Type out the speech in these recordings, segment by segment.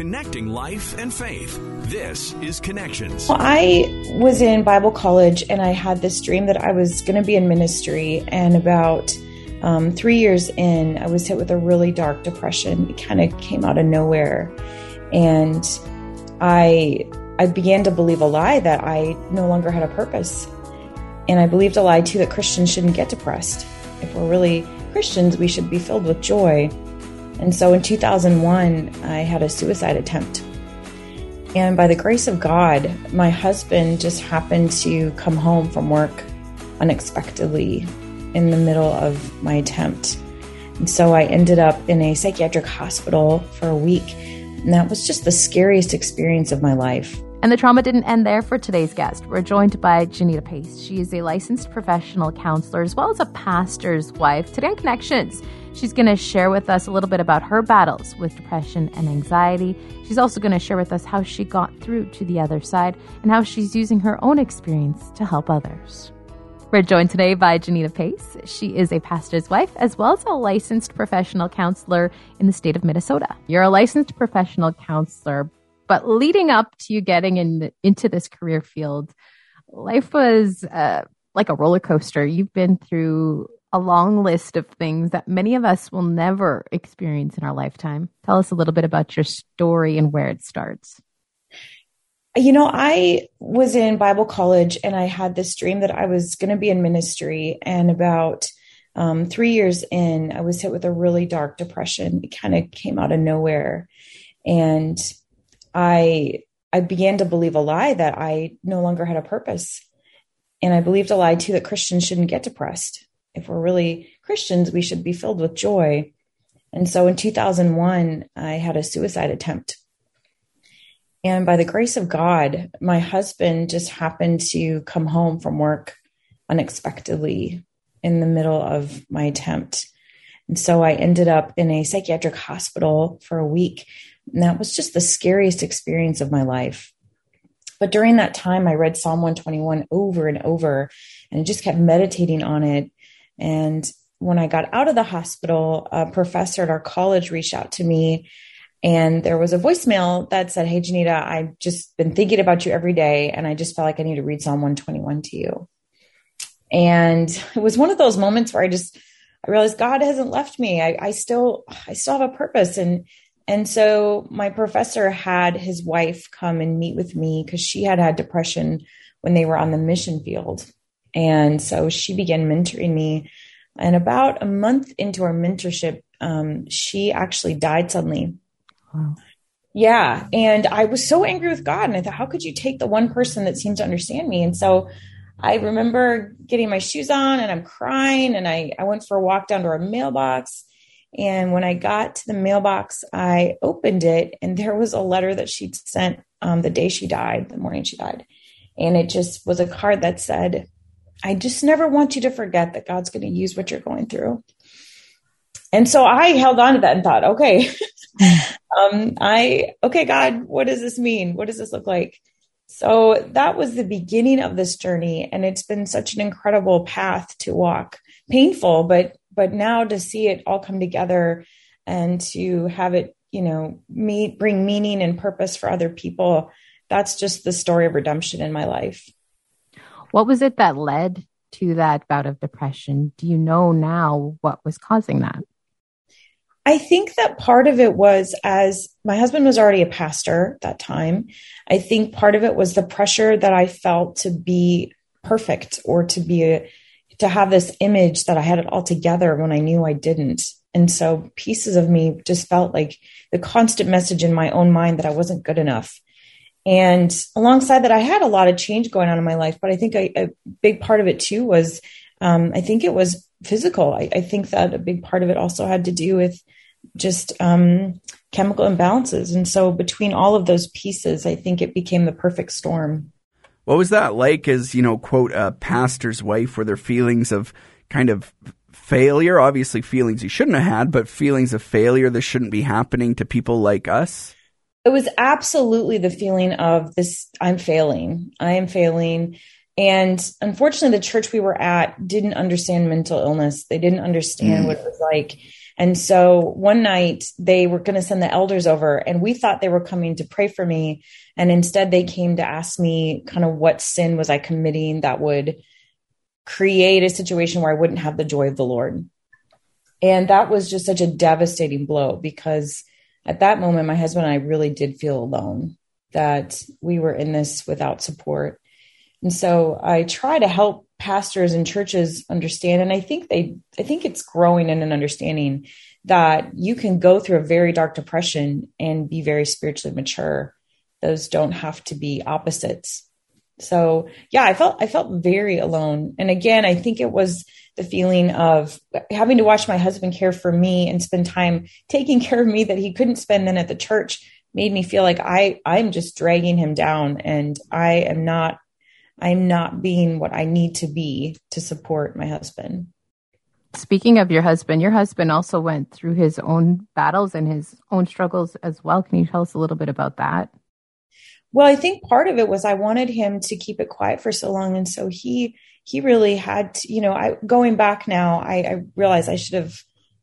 Connecting life and faith. This is Connections. Well, I was in Bible college and I had this dream that I was going to be in ministry. And about um, three years in, I was hit with a really dark depression. It kind of came out of nowhere. And I, I began to believe a lie that I no longer had a purpose. And I believed a lie too that Christians shouldn't get depressed. If we're really Christians, we should be filled with joy. And so in 2001, I had a suicide attempt. And by the grace of God, my husband just happened to come home from work unexpectedly in the middle of my attempt. And so I ended up in a psychiatric hospital for a week. And that was just the scariest experience of my life. And the trauma didn't end there for today's guest. We're joined by Janita Pace. She is a licensed professional counselor as well as a pastor's wife. Today on Connections, she's going to share with us a little bit about her battles with depression and anxiety. She's also going to share with us how she got through to the other side and how she's using her own experience to help others. We're joined today by Janita Pace. She is a pastor's wife as well as a licensed professional counselor in the state of Minnesota. You're a licensed professional counselor, but leading up to you getting in into this career field, life was uh, like a roller coaster. You've been through a long list of things that many of us will never experience in our lifetime. Tell us a little bit about your story and where it starts. You know, I was in Bible college and I had this dream that I was going to be in ministry. And about um, three years in, I was hit with a really dark depression. It kind of came out of nowhere. And I I began to believe a lie that I no longer had a purpose. And I believed a lie too that Christians shouldn't get depressed. If we're really Christians, we should be filled with joy. And so in 2001, I had a suicide attempt. And by the grace of God, my husband just happened to come home from work unexpectedly in the middle of my attempt. And so I ended up in a psychiatric hospital for a week and that was just the scariest experience of my life. But during that time, I read Psalm 121 over and over and I just kept meditating on it. And when I got out of the hospital, a professor at our college reached out to me and there was a voicemail that said, Hey, Janita, I've just been thinking about you every day. And I just felt like I need to read Psalm 121 to you. And it was one of those moments where I just, I realized God hasn't left me. I, I still, I still have a purpose. And and so my professor had his wife come and meet with me because she had had depression when they were on the mission field. And so she began mentoring me. And about a month into our mentorship, um, she actually died suddenly. Wow. Yeah. And I was so angry with God. And I thought, how could you take the one person that seemed to understand me? And so I remember getting my shoes on and I'm crying. And I, I went for a walk down to our mailbox and when I got to the mailbox, I opened it and there was a letter that she'd sent um, the day she died, the morning she died. And it just was a card that said, I just never want you to forget that God's going to use what you're going through. And so I held on to that and thought, okay, um, I, okay, God, what does this mean? What does this look like? So that was the beginning of this journey. And it's been such an incredible path to walk. Painful, but but now to see it all come together and to have it you know meet bring meaning and purpose for other people that's just the story of redemption in my life what was it that led to that bout of depression do you know now what was causing that I think that part of it was as my husband was already a pastor at that time. I think part of it was the pressure that I felt to be perfect or to be a, to have this image that I had it all together when I knew I didn't. And so pieces of me just felt like the constant message in my own mind that I wasn't good enough. And alongside that, I had a lot of change going on in my life, but I think a, a big part of it too was, um, I think it was physical. I, I, think that a big part of it also had to do with just um, chemical imbalances. And so between all of those pieces, I think it became the perfect storm. What was that like as, you know, quote, a pastor's wife? Were there feelings of kind of failure? Obviously, feelings you shouldn't have had, but feelings of failure that shouldn't be happening to people like us? It was absolutely the feeling of this I'm failing. I am failing. And unfortunately, the church we were at didn't understand mental illness. They didn't understand mm. what it was like. And so one night they were going to send the elders over and we thought they were coming to pray for me. And instead they came to ask me kind of what sin was I committing that would create a situation where I wouldn't have the joy of the Lord. And that was just such a devastating blow because at that moment, my husband and I really did feel alone that we were in this without support. And so I try to help pastors and churches understand and I think they I think it's growing in an understanding that you can go through a very dark depression and be very spiritually mature. Those don't have to be opposites. So, yeah, I felt I felt very alone. And again, I think it was the feeling of having to watch my husband care for me and spend time taking care of me that he couldn't spend then at the church made me feel like I I'm just dragging him down and I am not I'm not being what I need to be to support my husband. Speaking of your husband, your husband also went through his own battles and his own struggles as well. Can you tell us a little bit about that? Well, I think part of it was I wanted him to keep it quiet for so long. And so he, he really had to, you know, I, going back now, I, I realized I should have,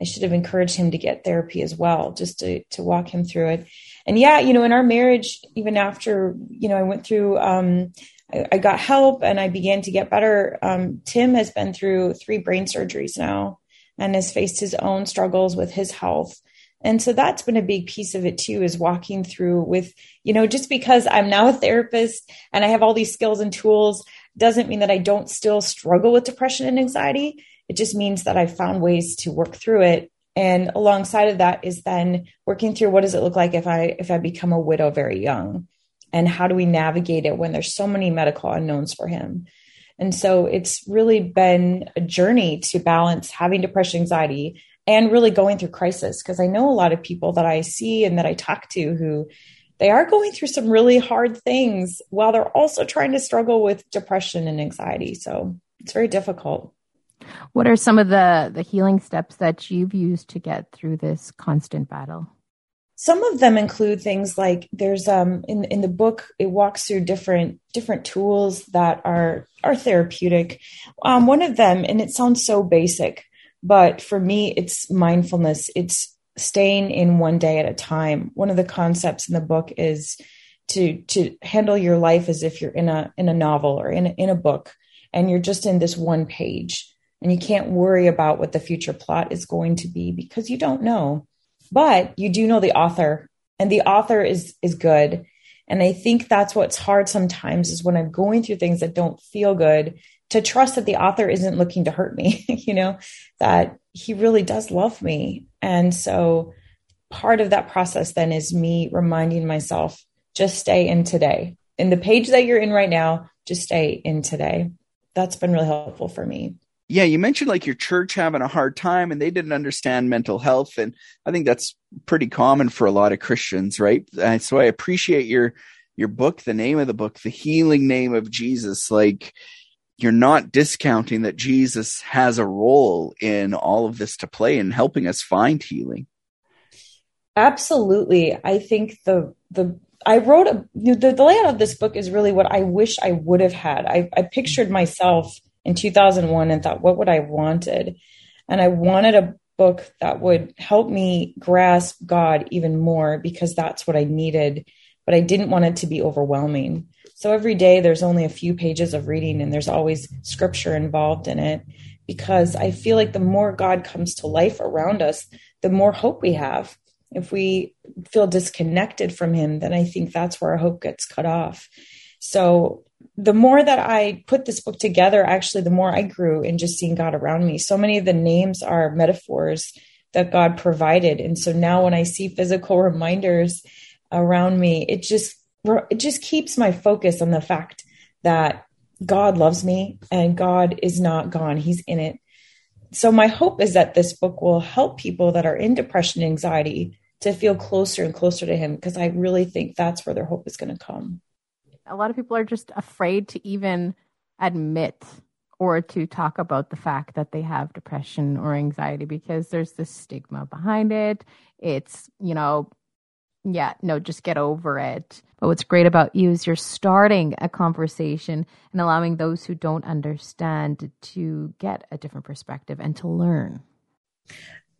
I should have encouraged him to get therapy as well, just to, to walk him through it. And yeah, you know, in our marriage, even after, you know, I went through, um, I, I got help and I began to get better. Um, Tim has been through three brain surgeries now and has faced his own struggles with his health. And so that's been a big piece of it too, is walking through with, you know, just because I'm now a therapist and I have all these skills and tools doesn't mean that I don't still struggle with depression and anxiety. It just means that I've found ways to work through it. And alongside of that is then working through what does it look like if I if I become a widow very young? and how do we navigate it when there's so many medical unknowns for him and so it's really been a journey to balance having depression anxiety and really going through crisis because i know a lot of people that i see and that i talk to who they are going through some really hard things while they're also trying to struggle with depression and anxiety. So it's very difficult. What are some of the the healing steps that you've used to get through this constant battle? Some of them include things like there's um in in the book it walks through different different tools that are are therapeutic. Um one of them and it sounds so basic but for me it's mindfulness. It's staying in one day at a time. One of the concepts in the book is to to handle your life as if you're in a in a novel or in a, in a book and you're just in this one page and you can't worry about what the future plot is going to be because you don't know. But you do know the author and the author is is good. And i think that's what's hard sometimes is when i'm going through things that don't feel good to trust that the author isn't looking to hurt me you know that he really does love me and so part of that process then is me reminding myself just stay in today in the page that you're in right now just stay in today that's been really helpful for me yeah, you mentioned like your church having a hard time and they didn't understand mental health. And I think that's pretty common for a lot of Christians, right? And so I appreciate your, your book, the name of the book, the healing name of Jesus. Like you're not discounting that Jesus has a role in all of this to play in helping us find healing. Absolutely. I think the, the, I wrote a, the, the layout of this book is really what I wish I would have had. I, I pictured myself in 2001 and thought, what would I wanted? And I wanted a book that would help me grasp God even more because that's what I needed. But I didn't want it to be overwhelming. So every day there's only a few pages of reading and there's always scripture involved in it because I feel like the more God comes to life around us, the more hope we have. If we feel disconnected from Him, then I think that's where our hope gets cut off. So the more that I put this book together, actually, the more I grew in just seeing God around me. So many of the names are metaphors that God provided. And so now when I see physical reminders around me, it just it just keeps my focus on the fact that God loves me and God is not gone. He's in it. So my hope is that this book will help people that are in depression and anxiety to feel closer and closer to him because I really think that's where their hope is going to come a lot of people are just afraid to even admit or to talk about the fact that they have depression or anxiety because there's this stigma behind it. It's, you know, yeah, no, just get over it. But what's great about you is you're starting a conversation and allowing those who don't understand to get a different perspective and to learn.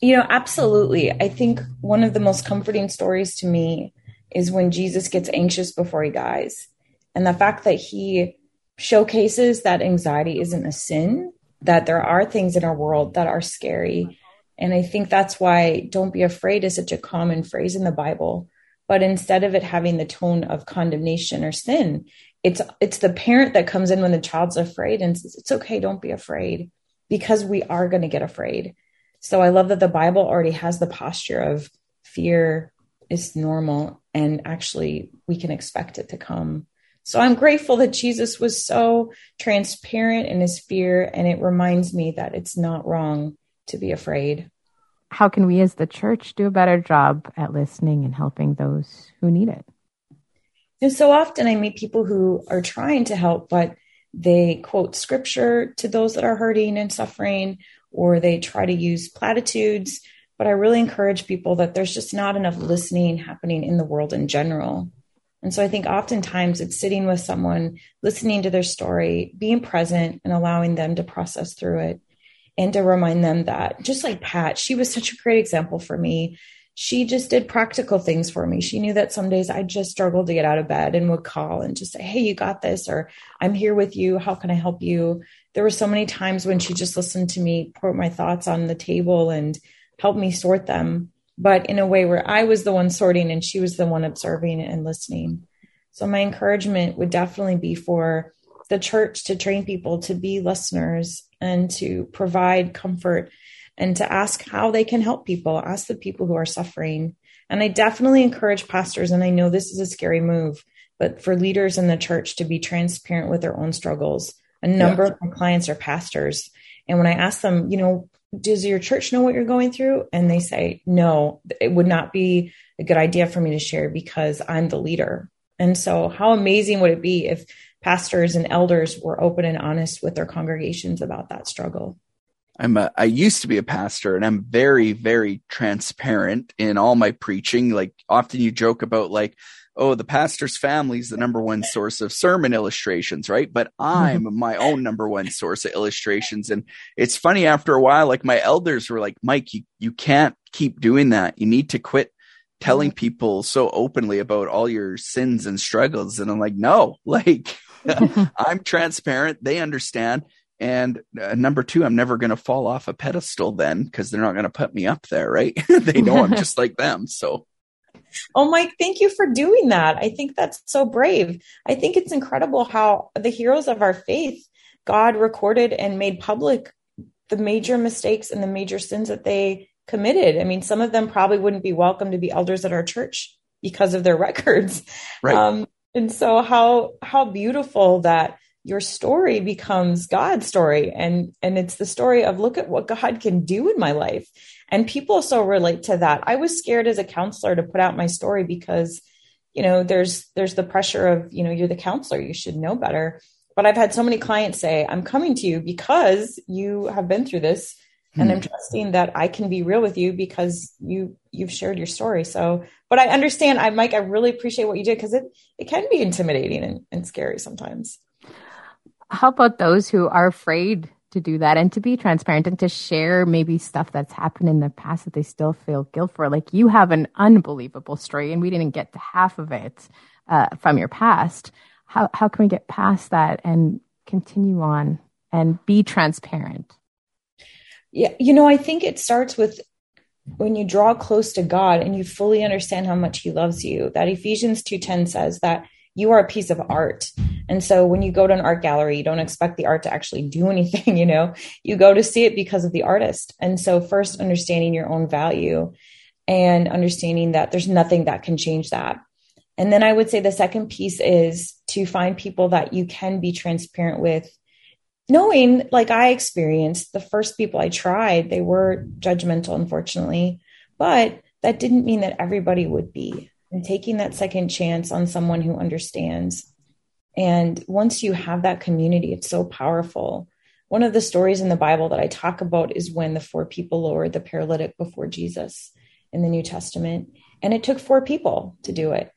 You know, absolutely. I think one of the most comforting stories to me is when Jesus gets anxious before he dies. And the fact that he showcases that anxiety isn't a sin, that there are things in our world that are scary. And I think that's why don't be afraid is such a common phrase in the Bible. But instead of it having the tone of condemnation or sin, it's it's the parent that comes in when the child's afraid and says, It's okay, don't be afraid, because we are going to get afraid. So I love that the Bible already has the posture of fear is normal and actually we can expect it to come. So I'm grateful that Jesus was so transparent in his fear and it reminds me that it's not wrong to be afraid. How can we as the church do a better job at listening and helping those who need it? And so often I meet people who are trying to help, but they quote scripture to those that are hurting and suffering, or they try to use platitudes. But I really encourage people that there's just not enough listening happening in the world in general. And so I think oftentimes it's sitting with someone, listening to their story, being present and allowing them to process through it and to remind them that just like Pat, she was such a great example for me. She just did practical things for me. She knew that some days I just struggled to get out of bed and would call and just say, Hey, you got this, or I'm here with you. How can I help you? there were so many times when she just listened to me put my thoughts on the table and help me sort them but in a way where i was the one sorting and she was the one observing and listening so my encouragement would definitely be for the church to train people to be listeners and to provide comfort and to ask how they can help people ask the people who are suffering and i definitely encourage pastors and i know this is a scary move but for leaders in the church to be transparent with their own struggles a number yeah. of my clients are pastors. And when I ask them, you know, does your church know what you're going through? And they say, no, it would not be a good idea for me to share because I'm the leader. And so, how amazing would it be if pastors and elders were open and honest with their congregations about that struggle? I'm a, I used to be a pastor and I'm very, very transparent in all my preaching. Like often you joke about like, oh, the pastor's family is the number one source of sermon illustrations, right? But I'm my own number one source of illustrations. And it's funny after a while, like my elders were like, Mike, you, you can't keep doing that. You need to quit telling mm-hmm. people so openly about all your sins and struggles. And I'm like, no, like I'm transparent. They understand. And uh, number two, I'm never going to fall off a pedestal then because they're not going to put me up there, right? they know I'm just like them. So Oh, Mike, thank you for doing that. I think that's so brave. I think it's incredible how the heroes of our faith, God recorded and made public the major mistakes and the major sins that they committed. I mean, some of them probably wouldn't be welcome to be elders at our church because of their records. Right. Um, and so how how beautiful that your story becomes God's story. And and it's the story of look at what God can do in my life. And people so relate to that. I was scared as a counselor to put out my story because you know there's there's the pressure of you know you're the counselor. You should know better. But I've had so many clients say I'm coming to you because you have been through this and I'm hmm. trusting that I can be real with you because you you've shared your story. So, but I understand. I Mike, I really appreciate what you did because it it can be intimidating and, and scary sometimes how about those who are afraid to do that and to be transparent and to share maybe stuff that's happened in the past that they still feel guilt for? Like you have an unbelievable story and we didn't get to half of it uh, from your past. How, how can we get past that and continue on and be transparent? Yeah, you know, I think it starts with when you draw close to God and you fully understand how much he loves you. That Ephesians 2:10 says that you are a piece of art. And so when you go to an art gallery, you don't expect the art to actually do anything, you know, you go to see it because of the artist. And so first understanding your own value and understanding that there's nothing that can change that. And then I would say the second piece is to find people that you can be transparent with, knowing like I experienced the first people I tried, they were judgmental, unfortunately, but that didn't mean that everybody would be and taking that second chance on someone who understands. And once you have that community, it's so powerful. One of the stories in the Bible that I talk about is when the four people lowered the paralytic before Jesus in the New Testament. And it took four people to do it.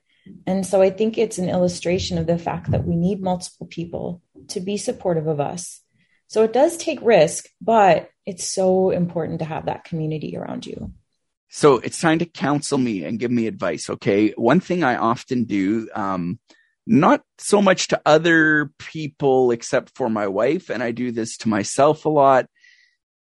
And so I think it's an illustration of the fact that we need multiple people to be supportive of us. So it does take risk, but it's so important to have that community around you. So it's time to counsel me and give me advice. Okay. One thing I often do, um, not so much to other people except for my wife, and I do this to myself a lot,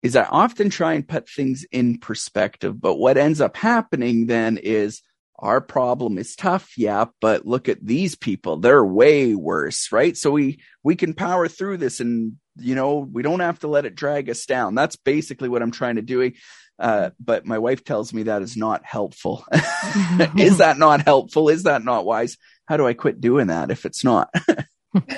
is I often try and put things in perspective. But what ends up happening then is our problem is tough, yeah, but look at these people. They're way worse, right? So we we can power through this and you know, we don't have to let it drag us down. That's basically what I'm trying to do. Uh, but my wife tells me that is not helpful. is that not helpful? Is that not wise? How do I quit doing that if it's not?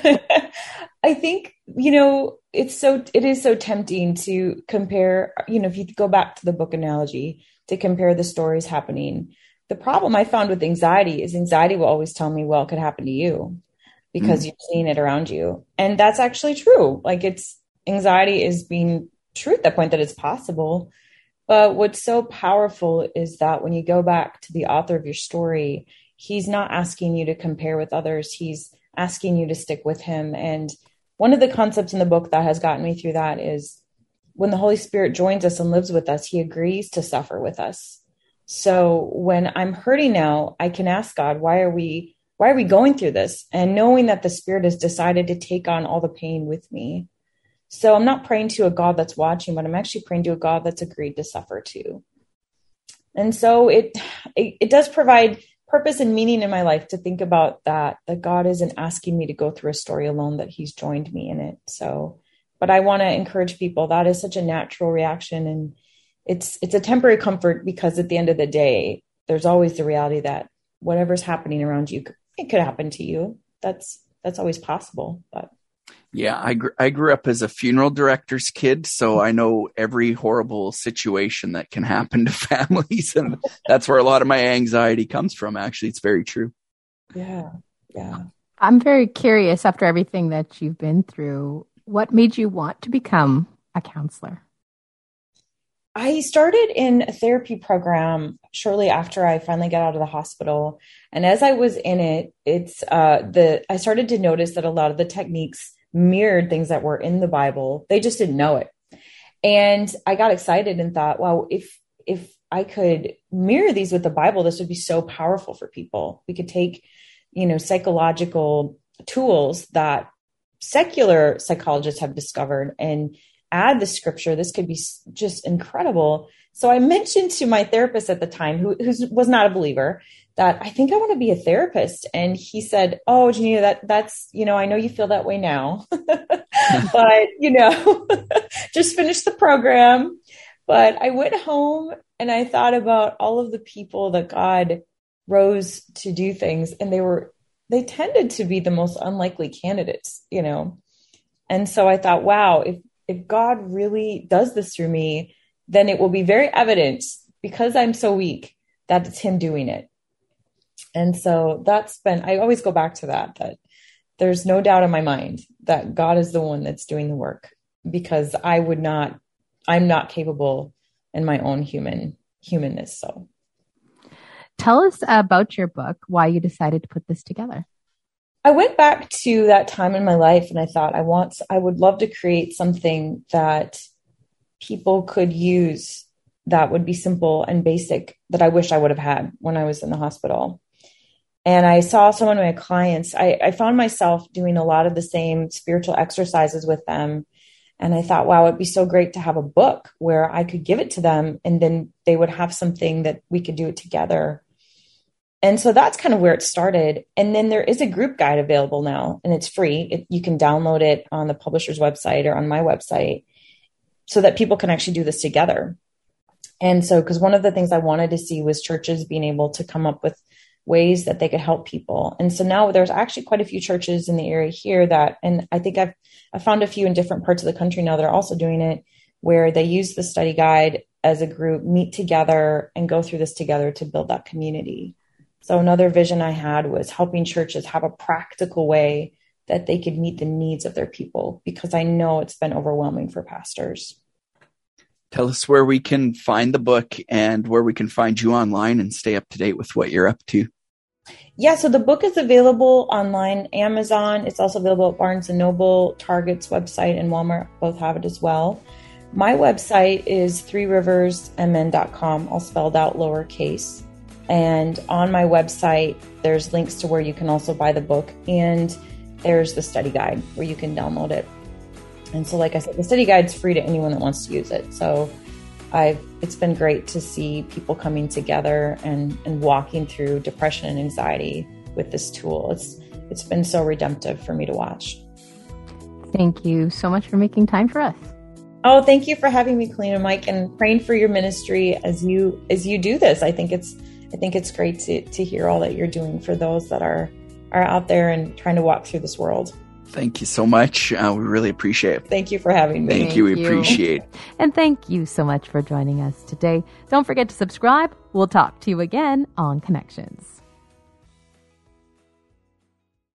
I think, you know, it's so, it is so tempting to compare, you know, if you go back to the book analogy, to compare the stories happening. The problem I found with anxiety is anxiety will always tell me, well, it could happen to you because mm. you're seeing it around you. And that's actually true. Like it's anxiety is being true at that point that it's possible. But what's so powerful is that when you go back to the author of your story, he's not asking you to compare with others. He's asking you to stick with him. And one of the concepts in the book that has gotten me through that is when the Holy Spirit joins us and lives with us, he agrees to suffer with us. So when I'm hurting now, I can ask God, why are we why are we going through this? And knowing that the Spirit has decided to take on all the pain with me. So I'm not praying to a God that's watching, but I'm actually praying to a God that's agreed to suffer too. And so it, it, it does provide purpose and meaning in my life to think about that that God isn't asking me to go through a story alone that he's joined me in it. So but I want to encourage people that is such a natural reaction and it's it's a temporary comfort because at the end of the day there's always the reality that whatever's happening around you it could happen to you. That's that's always possible, but yeah, I, gr- I grew up as a funeral director's kid, so I know every horrible situation that can happen to families. And that's where a lot of my anxiety comes from. Actually, it's very true. Yeah. Yeah. I'm very curious after everything that you've been through, what made you want to become a counselor? I started in a therapy program shortly after I finally got out of the hospital. And as I was in it, it's uh, the I started to notice that a lot of the techniques mirrored things that were in the Bible. They just didn't know it. And I got excited and thought, wow, if if I could mirror these with the Bible, this would be so powerful for people. We could take, you know, psychological tools that secular psychologists have discovered and add the scripture. This could be just incredible. So I mentioned to my therapist at the time, who, was not a believer, that I think I want to be a therapist. And he said, Oh, Janita, that that's, you know, I know you feel that way now, but you know, just finish the program. But I went home and I thought about all of the people that God rose to do things and they were, they tended to be the most unlikely candidates, you know? And so I thought, wow, if, if God really does this through me, then it will be very evident because I'm so weak that it's him doing it and so that's been, I always go back to that, that there's no doubt in my mind that God is the one that's doing the work because I would not, I'm not capable in my own human humanness. So tell us about your book, why you decided to put this together. I went back to that time in my life and I thought I want I would love to create something that people could use that would be simple and basic that I wish I would have had when I was in the hospital and I saw some of my clients, I, I, found myself doing a lot of the same spiritual exercises with them. And I thought, wow, it'd be so great to have a book where I could give it to them and then they would have something that we could do it together. And so that's kind of where it started. And then there is a group guide available now and it's free. It, you can download it on the publisher's website or on my website so that people can actually do this together. And so, because one of the things I wanted to see was churches being able to come up with ways that they could help people. And so now there's actually quite a few churches in the area here that, and I think I've, I found a few in different parts of the country now that are also doing it, where they use the study guide as a group, meet together and go through this together to build that community. So another vision I had was helping churches have a practical way that they could meet the needs of their people because I know it's been overwhelming for pastors. Tell us where we can find the book and where we can find you online and stay up to date with what you're up to. Yeah, so the book is available online, Amazon. It's also available at Barnes and Noble, Target's website, and Walmart both have it as well. My website is threeriversmn.com, all spelled out lowercase. And on my website, there's links to where you can also buy the book, and there's the study guide where you can download it. And so, like I said, the study guide's free to anyone that wants to use it. So, I've it's been great to see people coming together and and walking through depression and anxiety with this tool. It's it's been so redemptive for me to watch. Thank you so much for making time for us. Oh, thank you for having me, Kalina Mike, and praying for your ministry as you as you do this. I think it's I think it's great to, to hear all that you're doing for those that are are out there and trying to walk through this world. Thank you so much. Uh, we really appreciate it. Thank you for having me. Thank, thank you. We you. appreciate. And thank you so much for joining us today. Don't forget to subscribe. We'll talk to you again on Connections.